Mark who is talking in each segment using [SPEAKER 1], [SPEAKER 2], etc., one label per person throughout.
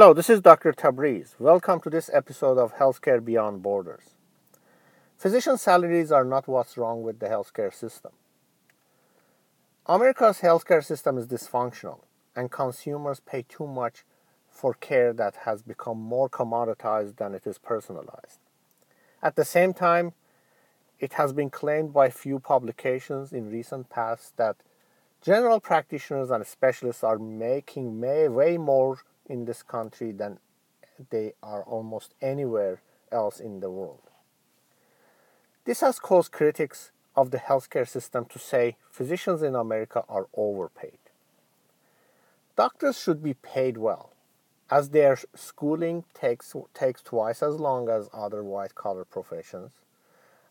[SPEAKER 1] Hello, this is Dr. Tabriz. Welcome to this episode of Healthcare Beyond Borders. Physician salaries are not what's wrong with the healthcare system. America's healthcare system is dysfunctional, and consumers pay too much for care that has become more commoditized than it is personalized. At the same time, it has been claimed by few publications in recent past that general practitioners and specialists are making way more in this country than they are almost anywhere else in the world. This has caused critics of the healthcare system to say physicians in America are overpaid. Doctors should be paid well, as their schooling takes, takes twice as long as other white collar professions,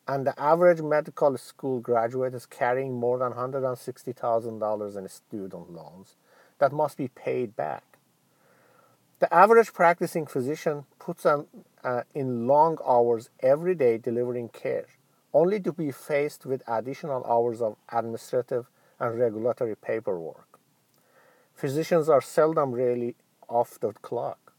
[SPEAKER 1] and the average medical school graduate is carrying more than $160,000 in student loans that must be paid back. The average practicing physician puts on, uh, in long hours every day delivering care, only to be faced with additional hours of administrative and regulatory paperwork. Physicians are seldom really off the clock.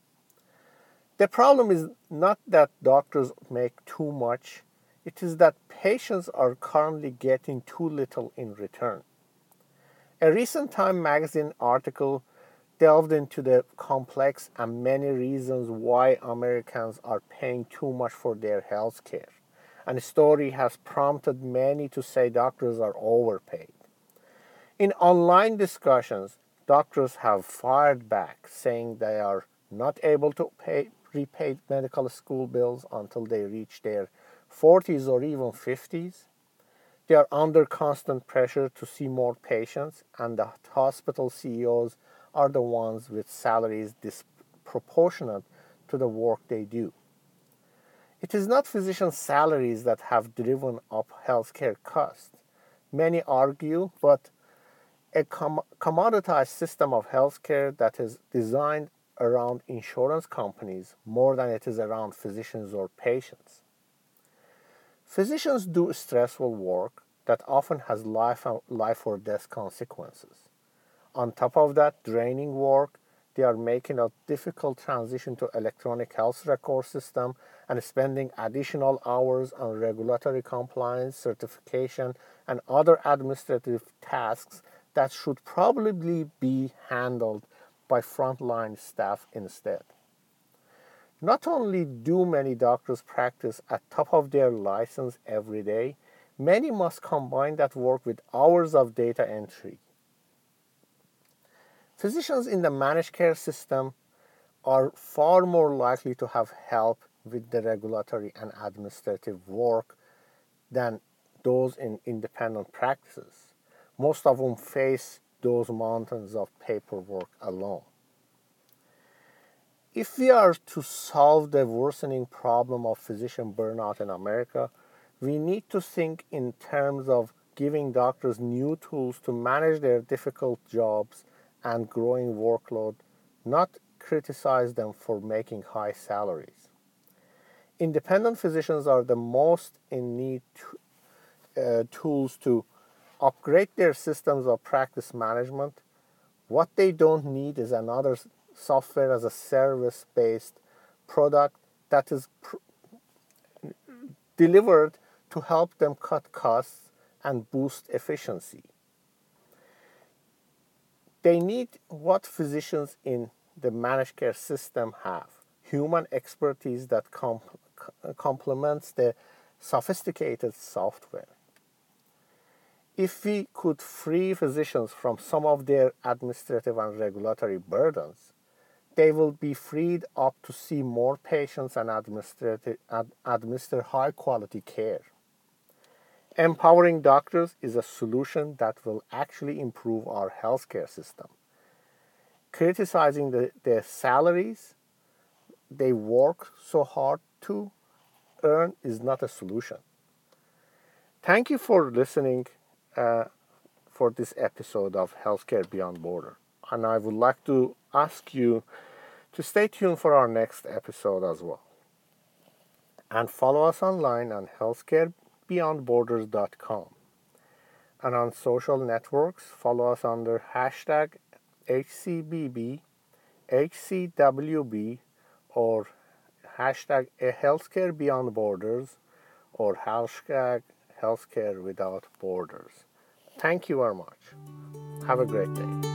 [SPEAKER 1] The problem is not that doctors make too much, it is that patients are currently getting too little in return. A recent Time magazine article delved into the complex and many reasons why Americans are paying too much for their health care. And the story has prompted many to say doctors are overpaid. In online discussions, doctors have fired back, saying they are not able to pay, repay medical school bills until they reach their 40s or even 50s. They are under constant pressure to see more patients, and the hospital CEOs are the ones with salaries disproportionate to the work they do. It is not physician salaries that have driven up healthcare costs. Many argue, but a com- commoditized system of healthcare that is designed around insurance companies more than it is around physicians or patients. Physicians do stressful work that often has life, life or death consequences. On top of that, draining work, they are making a difficult transition to electronic health record system and spending additional hours on regulatory compliance, certification, and other administrative tasks that should probably be handled by frontline staff instead. Not only do many doctors practice at top of their license every day, many must combine that work with hours of data entry Physicians in the managed care system are far more likely to have help with the regulatory and administrative work than those in independent practices. Most of them face those mountains of paperwork alone. If we are to solve the worsening problem of physician burnout in America, we need to think in terms of giving doctors new tools to manage their difficult jobs and growing workload, not criticize them for making high salaries. Independent physicians are the most in need uh, tools to upgrade their systems of practice management. What they don't need is another software as a service based product that is pr- delivered to help them cut costs and boost efficiency. They need what physicians in the managed care system have human expertise that comp- complements the sophisticated software. If we could free physicians from some of their administrative and regulatory burdens, they will be freed up to see more patients and ad- administer high quality care. Empowering doctors is a solution that will actually improve our healthcare system. Criticizing the, their salaries they work so hard to earn is not a solution. Thank you for listening uh, for this episode of Healthcare Beyond Border. And I would like to ask you to stay tuned for our next episode as well. And follow us online on Healthcare beyondborders.com. And on social networks, follow us under hashtag HCBB HCWB or hashtag healthcare beyond borders or hashtag healthcare without borders. Thank you very much. Have a great day.